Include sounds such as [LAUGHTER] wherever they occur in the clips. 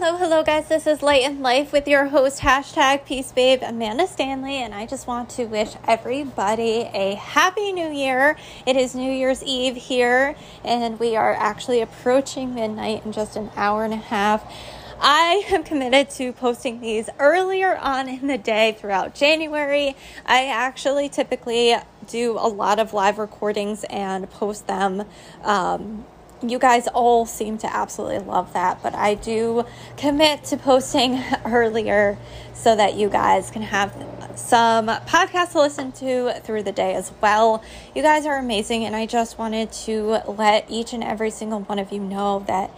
Hello, hello, guys. This is Light in Life with your host, hashtag Peace Babe, Amanda Stanley. And I just want to wish everybody a happy new year. It is New Year's Eve here, and we are actually approaching midnight in just an hour and a half. I am committed to posting these earlier on in the day throughout January. I actually typically do a lot of live recordings and post them. Um, you guys all seem to absolutely love that, but I do commit to posting [LAUGHS] earlier so that you guys can have some podcasts to listen to through the day as well. You guys are amazing, and I just wanted to let each and every single one of you know that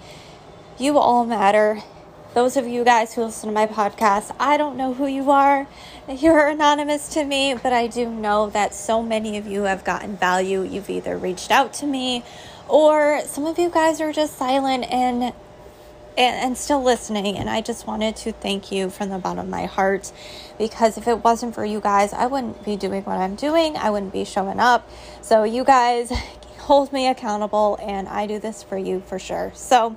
you all matter. Those of you guys who listen to my podcast, I don't know who you are. You're anonymous to me, but I do know that so many of you have gotten value. You've either reached out to me or some of you guys are just silent and, and still listening and I just wanted to thank you from the bottom of my heart because if it wasn't for you guys I wouldn't be doing what I'm doing. I wouldn't be showing up. So you guys [LAUGHS] hold me accountable and I do this for you for sure. So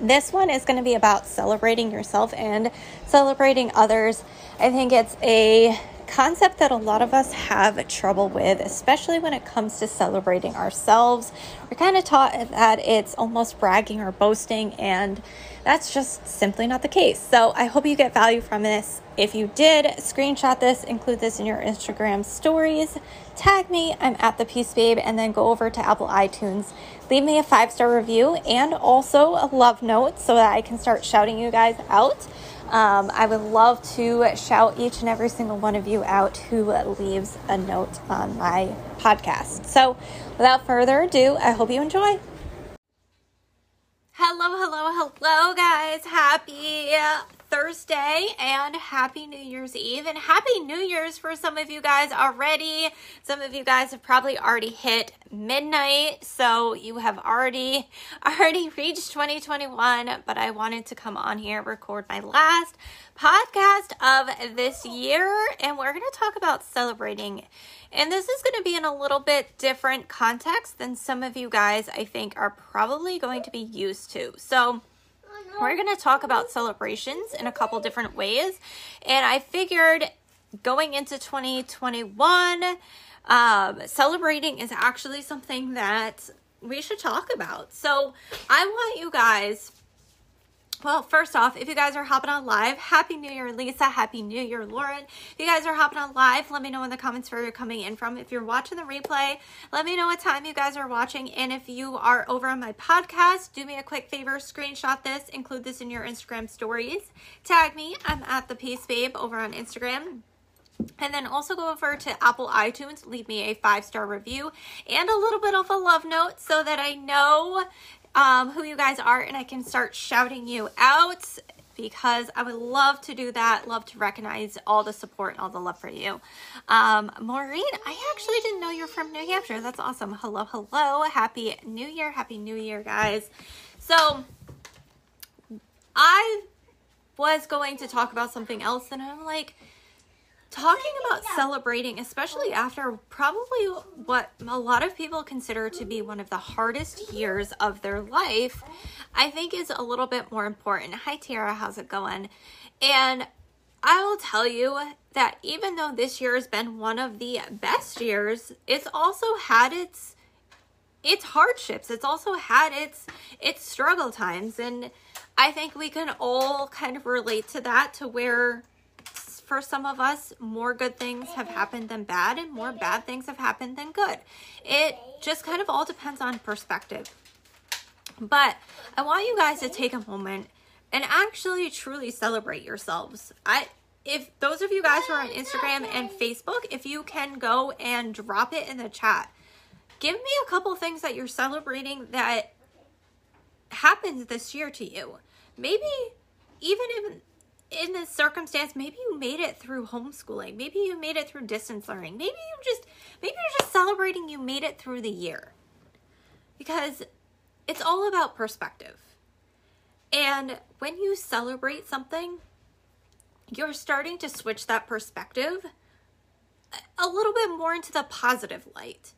this one is going to be about celebrating yourself and celebrating others. I think it's a concept that a lot of us have trouble with, especially when it comes to celebrating ourselves. We're kind of taught that it's almost bragging or boasting, and that's just simply not the case. So I hope you get value from this. If you did, screenshot this, include this in your Instagram stories, tag me, I'm at the Peace Babe, and then go over to Apple iTunes. Leave me a five star review and also a love note so that I can start shouting you guys out. Um, I would love to shout each and every single one of you out who leaves a note on my podcast. So, without further ado, I hope you enjoy. Hello, hello, hello, guys. Happy Thursday and happy New Year's Eve and happy New Year's for some of you guys already. Some of you guys have probably already hit midnight, so you have already [LAUGHS] already reached 2021, but I wanted to come on here record my last podcast of this year and we're going to talk about celebrating. And this is going to be in a little bit different context than some of you guys I think are probably going to be used to. So, we're going to talk about celebrations in a couple different ways. And I figured going into 2021, um, celebrating is actually something that we should talk about. So I want you guys well, first off, if you guys are hopping on live, Happy New Year, Lisa. Happy New Year, Lauren. If you guys are hopping on live, let me know in the comments where you're coming in from. If you're watching the replay, let me know what time you guys are watching. And if you are over on my podcast, do me a quick favor, screenshot this, include this in your Instagram stories. Tag me. I'm at the Peace Babe over on Instagram. And then also go over to Apple iTunes, leave me a five star review and a little bit of a love note so that I know um, who you guys are and I can start shouting you out because I would love to do that. Love to recognize all the support and all the love for you. Um, Maureen, I actually didn't know you're from New Hampshire. That's awesome. Hello, hello. Happy New Year. Happy New Year, guys. So, I was going to talk about something else and I'm like, talking about celebrating, especially after probably what a lot of people consider to be one of the hardest years of their life, I think is a little bit more important. Hi, Tara, how's it going? And I will tell you that even though this year has been one of the best years, it's also had its its hardships. It's also had its its struggle times and I think we can all kind of relate to that to where for some of us, more good things have happened than bad, and more bad things have happened than good. It just kind of all depends on perspective. But I want you guys to take a moment and actually truly celebrate yourselves. I if those of you guys who are on Instagram and Facebook, if you can go and drop it in the chat. Give me a couple things that you're celebrating that happened this year to you. Maybe even if in this circumstance, maybe you made it through homeschooling. Maybe you made it through distance learning. Maybe you just, maybe you're just celebrating you made it through the year. Because it's all about perspective. And when you celebrate something, you're starting to switch that perspective a little bit more into the positive light.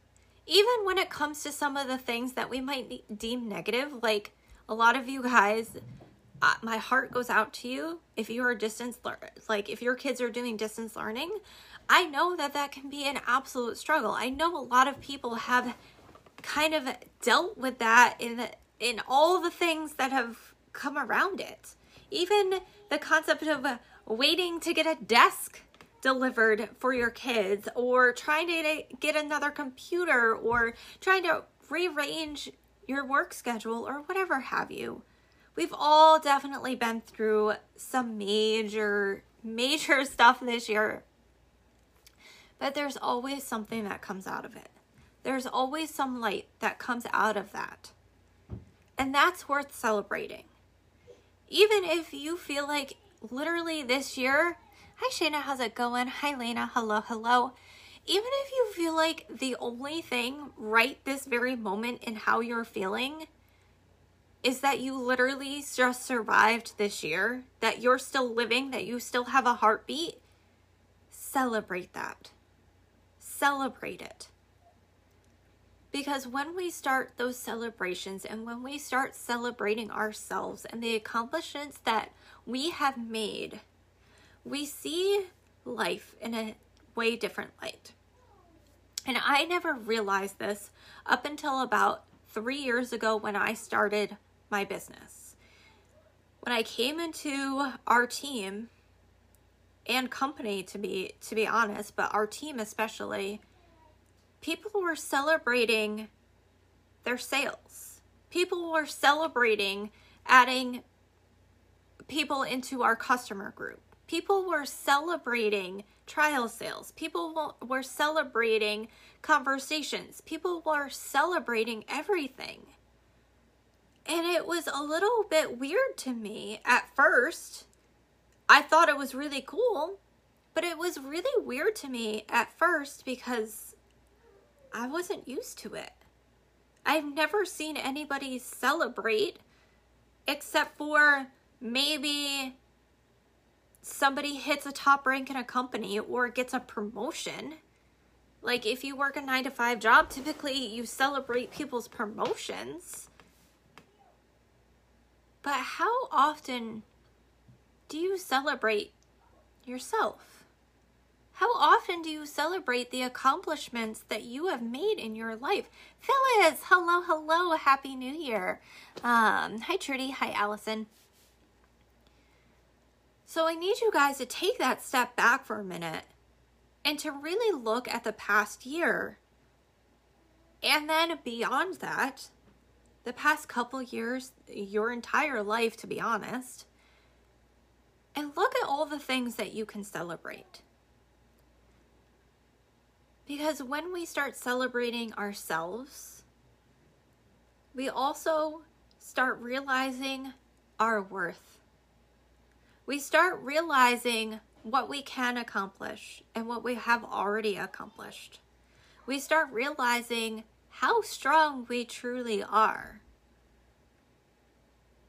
Even when it comes to some of the things that we might deem negative, like a lot of you guys uh, my heart goes out to you if you are distance like if your kids are doing distance learning i know that that can be an absolute struggle. I know a lot of people have kind of dealt with that in the, in all the things that have come around it. Even the concept of waiting to get a desk delivered for your kids or trying to get another computer or trying to rearrange your work schedule or whatever have you we've all definitely been through some major, major [LAUGHS] stuff this year. But there's always something that comes out of it. There's always some light that comes out of that. And that's worth celebrating. Even if you feel like literally this year, hi Shayna, how's it going? Hi Lena, hello, hello. Even if you feel like the only thing right this very moment in how you're feeling is that you literally just survived this year, that you're still living, that you still have a heartbeat, celebrate that. Celebrate it. Because when we start those celebrations and when we start celebrating ourselves and the accomplishments that we have made, we see life in a way different light. And I never realized this up until about three years ago when I started my business. When I came into our team and company to be to be honest, but our team especially, people were celebrating their sales. People were celebrating adding people into our customer group. People were celebrating trial sales. People were celebrating conversations. People were celebrating everything. And it was a little bit weird to me at first. I thought it was really cool, but it was really weird to me at first because I wasn't used to it. I've never seen anybody celebrate except for maybe somebody hits a top rank in a company or gets a promotion. Like if you work a 9 to 5 job, typically you celebrate people's promotions. But how often do you celebrate yourself? How often do you celebrate the accomplishments that you have made in your life? Phyllis, hello, hello, happy new year. Um, hi, Trudy, hi, Allison. So I need you guys to take that step back for a minute and to really look at the past year. And then beyond that, the past couple years, your entire life, to be honest, and look at all the things that you can celebrate. Because when we start celebrating ourselves, we also start realizing our worth. We start realizing what we can accomplish and what we have already accomplished. We start realizing how strong we truly are.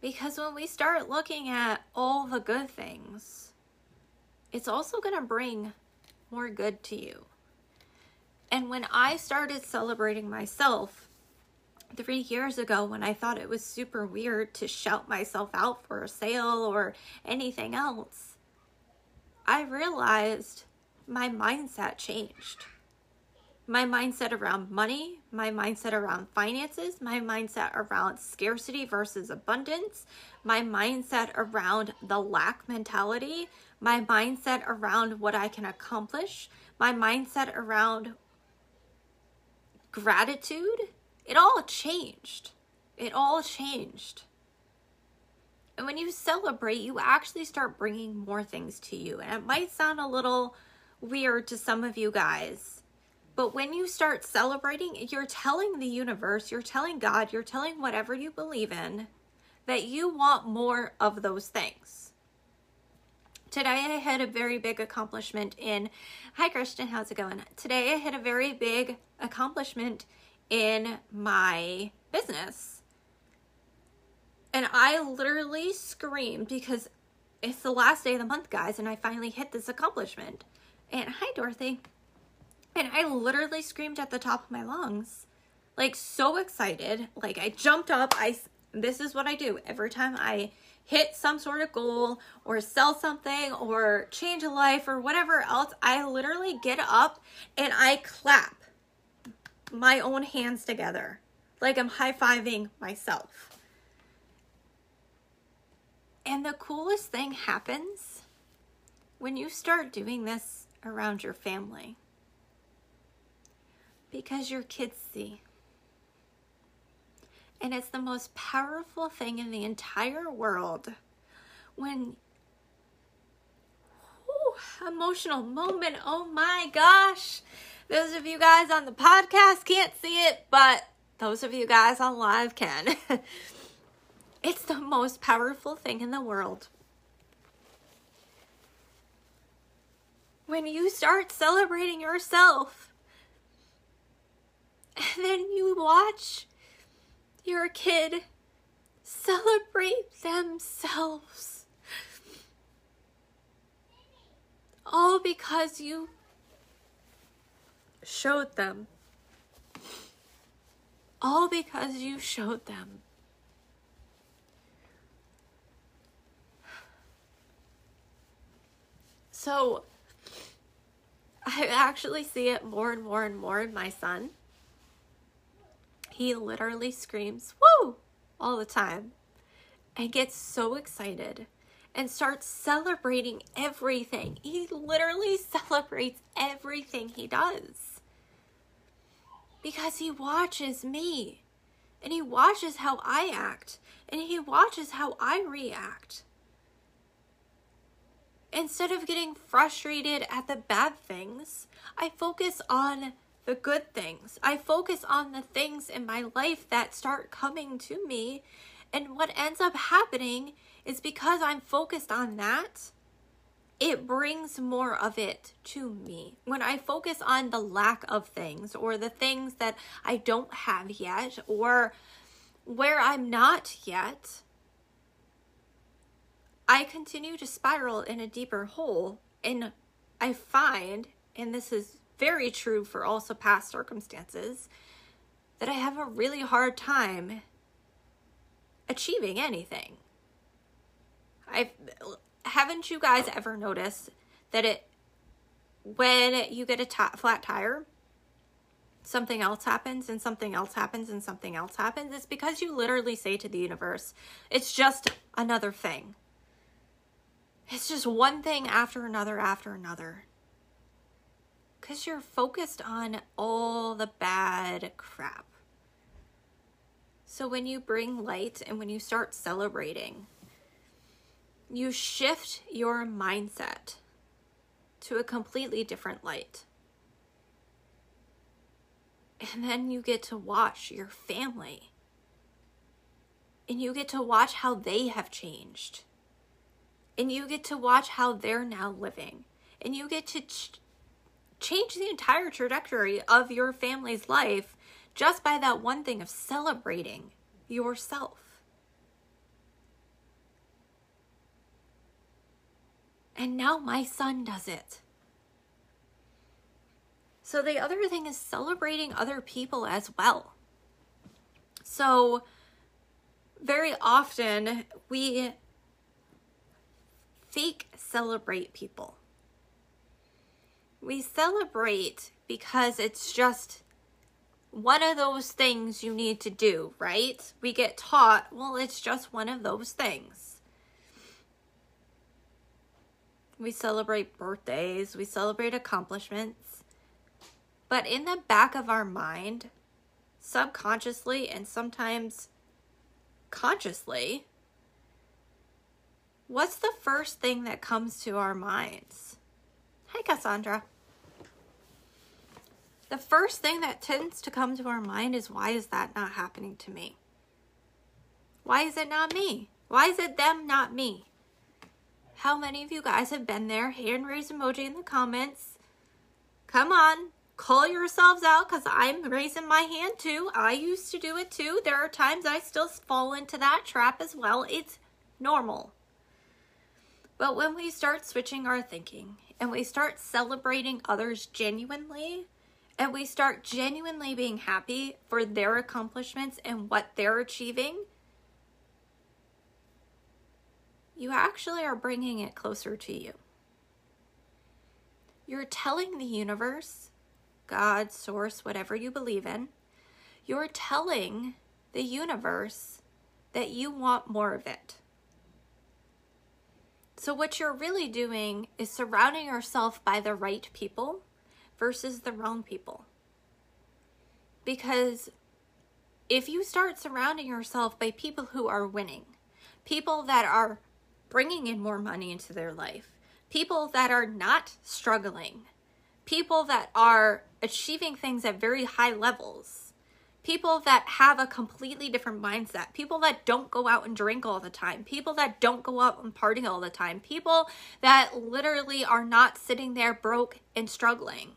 Because when we start looking at all the good things, it's also going to bring more good to you. And when I started celebrating myself three years ago, when I thought it was super weird to shout myself out for a sale or anything else, I realized my mindset changed my mindset around money, my mindset around finances, my mindset around scarcity versus abundance, my mindset around the lack mentality, my mindset around what I can accomplish, my mindset around gratitude. It all changed. It all changed. And when you celebrate, you actually start bringing more things to you. And it might sound a little weird to some of you guys but when you start celebrating, you're telling the universe, you're telling God, you're telling whatever you believe in that you want more of those things. Today I had a very big accomplishment in Hi Christian, how's it going? Today I had a very big accomplishment in my business. And I literally screamed because it's the last day of the month, guys, and I finally hit this accomplishment. And hi Dorothy. And I literally screamed at the top of my lungs, like so excited. Like I jumped up. I this is what I do every time I hit some sort of goal or sell something or change a life or whatever else, I literally get up and I clap my own hands together like I'm high fiving myself. And the coolest thing happens when you start doing this around your family because your kids see. And it's the most powerful thing in the entire world when whew, emotional moment. Oh my gosh. Those of you guys on the podcast can't see it, but those of you guys on live can. [LAUGHS] it's the most powerful thing in the world. When you start celebrating yourself, [LAUGHS] and then you watch your kid celebrate themselves. All because you showed them. All because you showed them. So, I actually see it more and more and more in my son he literally screams, woo, all the time and gets so excited and starts celebrating everything. He literally [LAUGHS] celebrates everything he does because he watches me and he watches how I act and he watches how I react. Instead of getting frustrated at the bad things, I focus on the good things. I focus on the things in my life that start coming to me. And what ends up happening is because I'm focused on that, it brings more of it to me. When I focus on the lack of things or the things that I don't have yet or where I'm not yet, I continue to spiral in a deeper hole. And I find, and this is very true for also past circumstances, that I have a really hard time achieving anything. I haven't you guys ever noticed that it when you get a t- flat tire, something else happens and something else happens and something else happens. It's because you literally say to the universe, it's just another thing. It's just one thing after another after another. Because you're focused on all the bad crap. So when you bring light and when you start celebrating, you shift your mindset to a completely different light. And then you get to watch your family. And you get to watch how they have changed. And you get to watch how they're now living. And you get to ch- change the entire trajectory of your family's life just by that one thing of celebrating yourself. And now my son does it. So the other thing is celebrating other people as well. So very often we fake celebrate people we celebrate because it's just one of those things you need to do, right? We get taught, well, it's just one of those things. We celebrate birthdays, we celebrate accomplishments. But in the back of our mind, subconsciously and sometimes consciously, what's the first thing that comes to our minds? Hi, Cassandra the first thing that tends to come to our mind is why is that not happening to me? Why is it not me? Why is it them, not me? How many of you guys have been there? Hand raise emoji in the comments. Come on, call yourselves out because I'm raising my hand too. I used to do it too. There are times I still fall into that trap as well. It's normal. But when we start switching our thinking and we start celebrating others genuinely, and we start genuinely being happy for their accomplishments and what they're achieving, you actually are bringing it closer to you. You're telling the universe, God, source, whatever you believe in, you're telling the universe that you want more of it. So, what you're really doing is surrounding yourself by the right people versus the wrong people. Because if you start surrounding yourself by people who are winning, people that are bringing in more money into their life, people that are not struggling, people that are achieving things at very high levels, people that have a completely different mindset, people that don't go out and drink all the time, people that don't go out and party all the time, people that literally are not sitting there broke and struggling.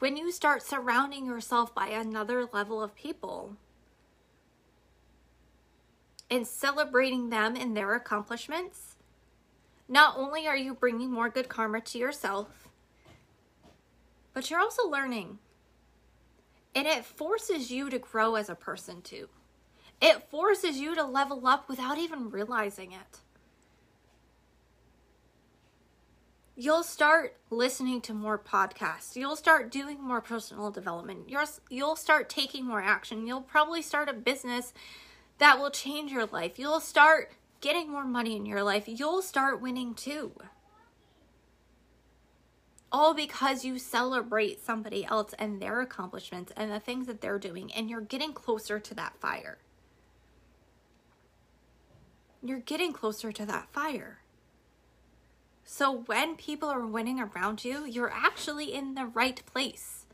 When you start surrounding yourself by another level of people and celebrating them and their accomplishments, not only are you bringing more good karma to yourself, but you're also learning and it forces you to grow as a person too. It forces you to level up without even realizing it. You'll start listening to more podcasts. You'll start doing more personal development. You'll, you'll start taking more action. You'll probably start a business that will change your life. You'll start getting more money in your life. You'll start winning too all because you celebrate somebody else and their accomplishments and the things that they're doing, and you're getting closer to that fire. You're getting closer to that fire. So when people are winning around you, you're actually in the right place.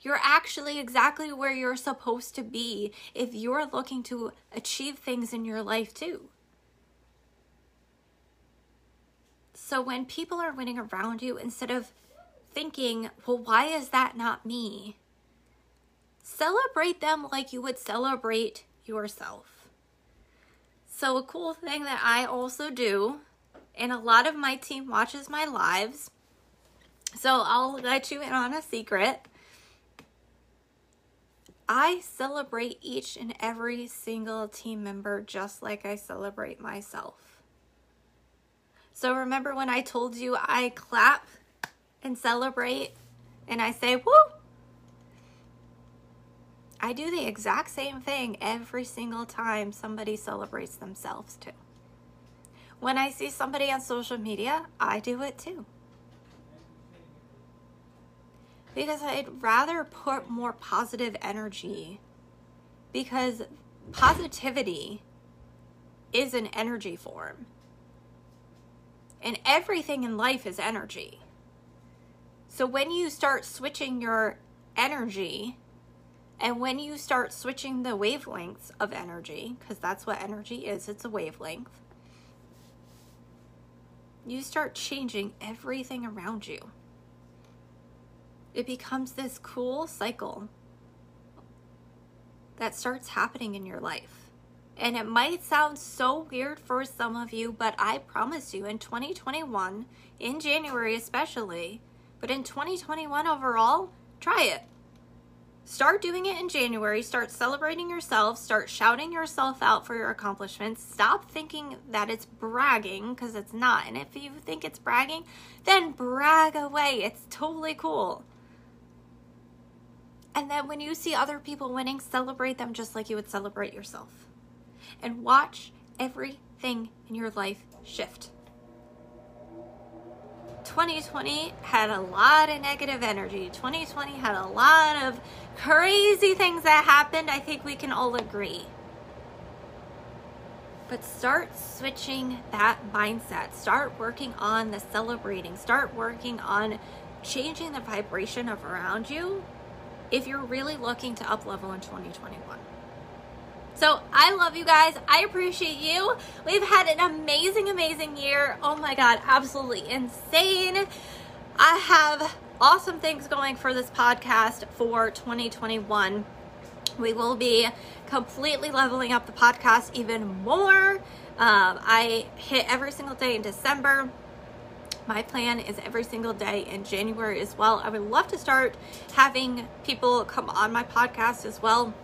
You're actually exactly where you're supposed to be if you're looking to achieve things in your life too. So when people are winning around you, instead of thinking, well, why is that not me? Celebrate them like you would celebrate yourself. So, a cool thing that I also do, and a lot of my team watches my lives, so I'll let you in on a secret. I celebrate each and every single team member just like I celebrate myself. So remember when I told you I clap and celebrate and I say, woo, I do the exact same thing every single time somebody celebrates themselves too. When I see somebody on social media, I do it too. Because I'd rather put more positive energy because positivity is an energy form. And everything in life is energy. So when you start switching your energy and when you start switching the wavelengths of energy, because that's what energy is, it's a wavelength, you start changing everything around you. It becomes this cool cycle that starts happening in your life. And it might sound so weird for some of you, but I promise you, in 2021, in January especially, but in 2021 overall, try it. Start doing it in January. Start celebrating yourself. Start shouting yourself out for your accomplishments. Stop thinking that it's bragging because it's not. And if you think it's bragging, then brag away. It's totally cool. And then when you see other people winning, celebrate them just like you would celebrate yourself. And watch everything in your life shift. 2020 had a lot of negative energy. 2020 had a lot of crazy things that happened. I think we can all agree. But start switching that mindset. Start working on the celebrating. Start working on changing the vibration of around you if you're really looking to up level in 2021. So I love you guys. I appreciate you. We've had an amazing, amazing year. Oh my God, absolutely insane. I have awesome things going for this podcast for 2021. We will be completely leveling up the podcast even more. Um, I hit every single day in December. My plan is every single day in January as well. I would love to start having people come on my podcast as well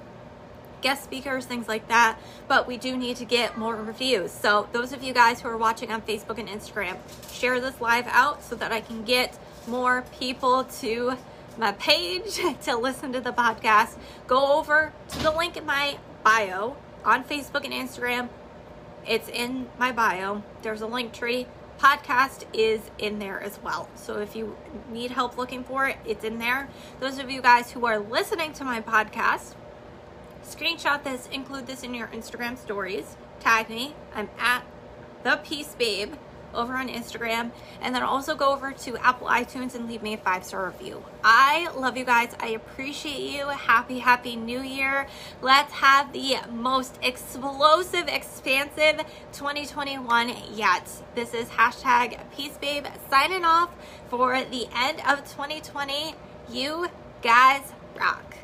guest speakers, things like that. But we do need to get more reviews. So, those of you guys who are watching on Facebook and Instagram, share this live out so that I can get more people to my page [LAUGHS] to listen to the podcast. Go over to the link in my bio on Facebook and Instagram. It's in my bio. There's a link tree. Podcast is in there as well. So if you need help looking for it, it's in there. Those of you guys who are listening to my podcast, screenshot this, include this in your Instagram stories, tag me. I'm at the Peace Babe over on Instagram, and then also go over to Apple iTunes and leave me a five star review. I love you guys. I appreciate you. Happy, happy new year. Let's have the most explosive, expansive 2021 yet. This is hashtag Peace Babe signing off for the end of 2020. You guys rock.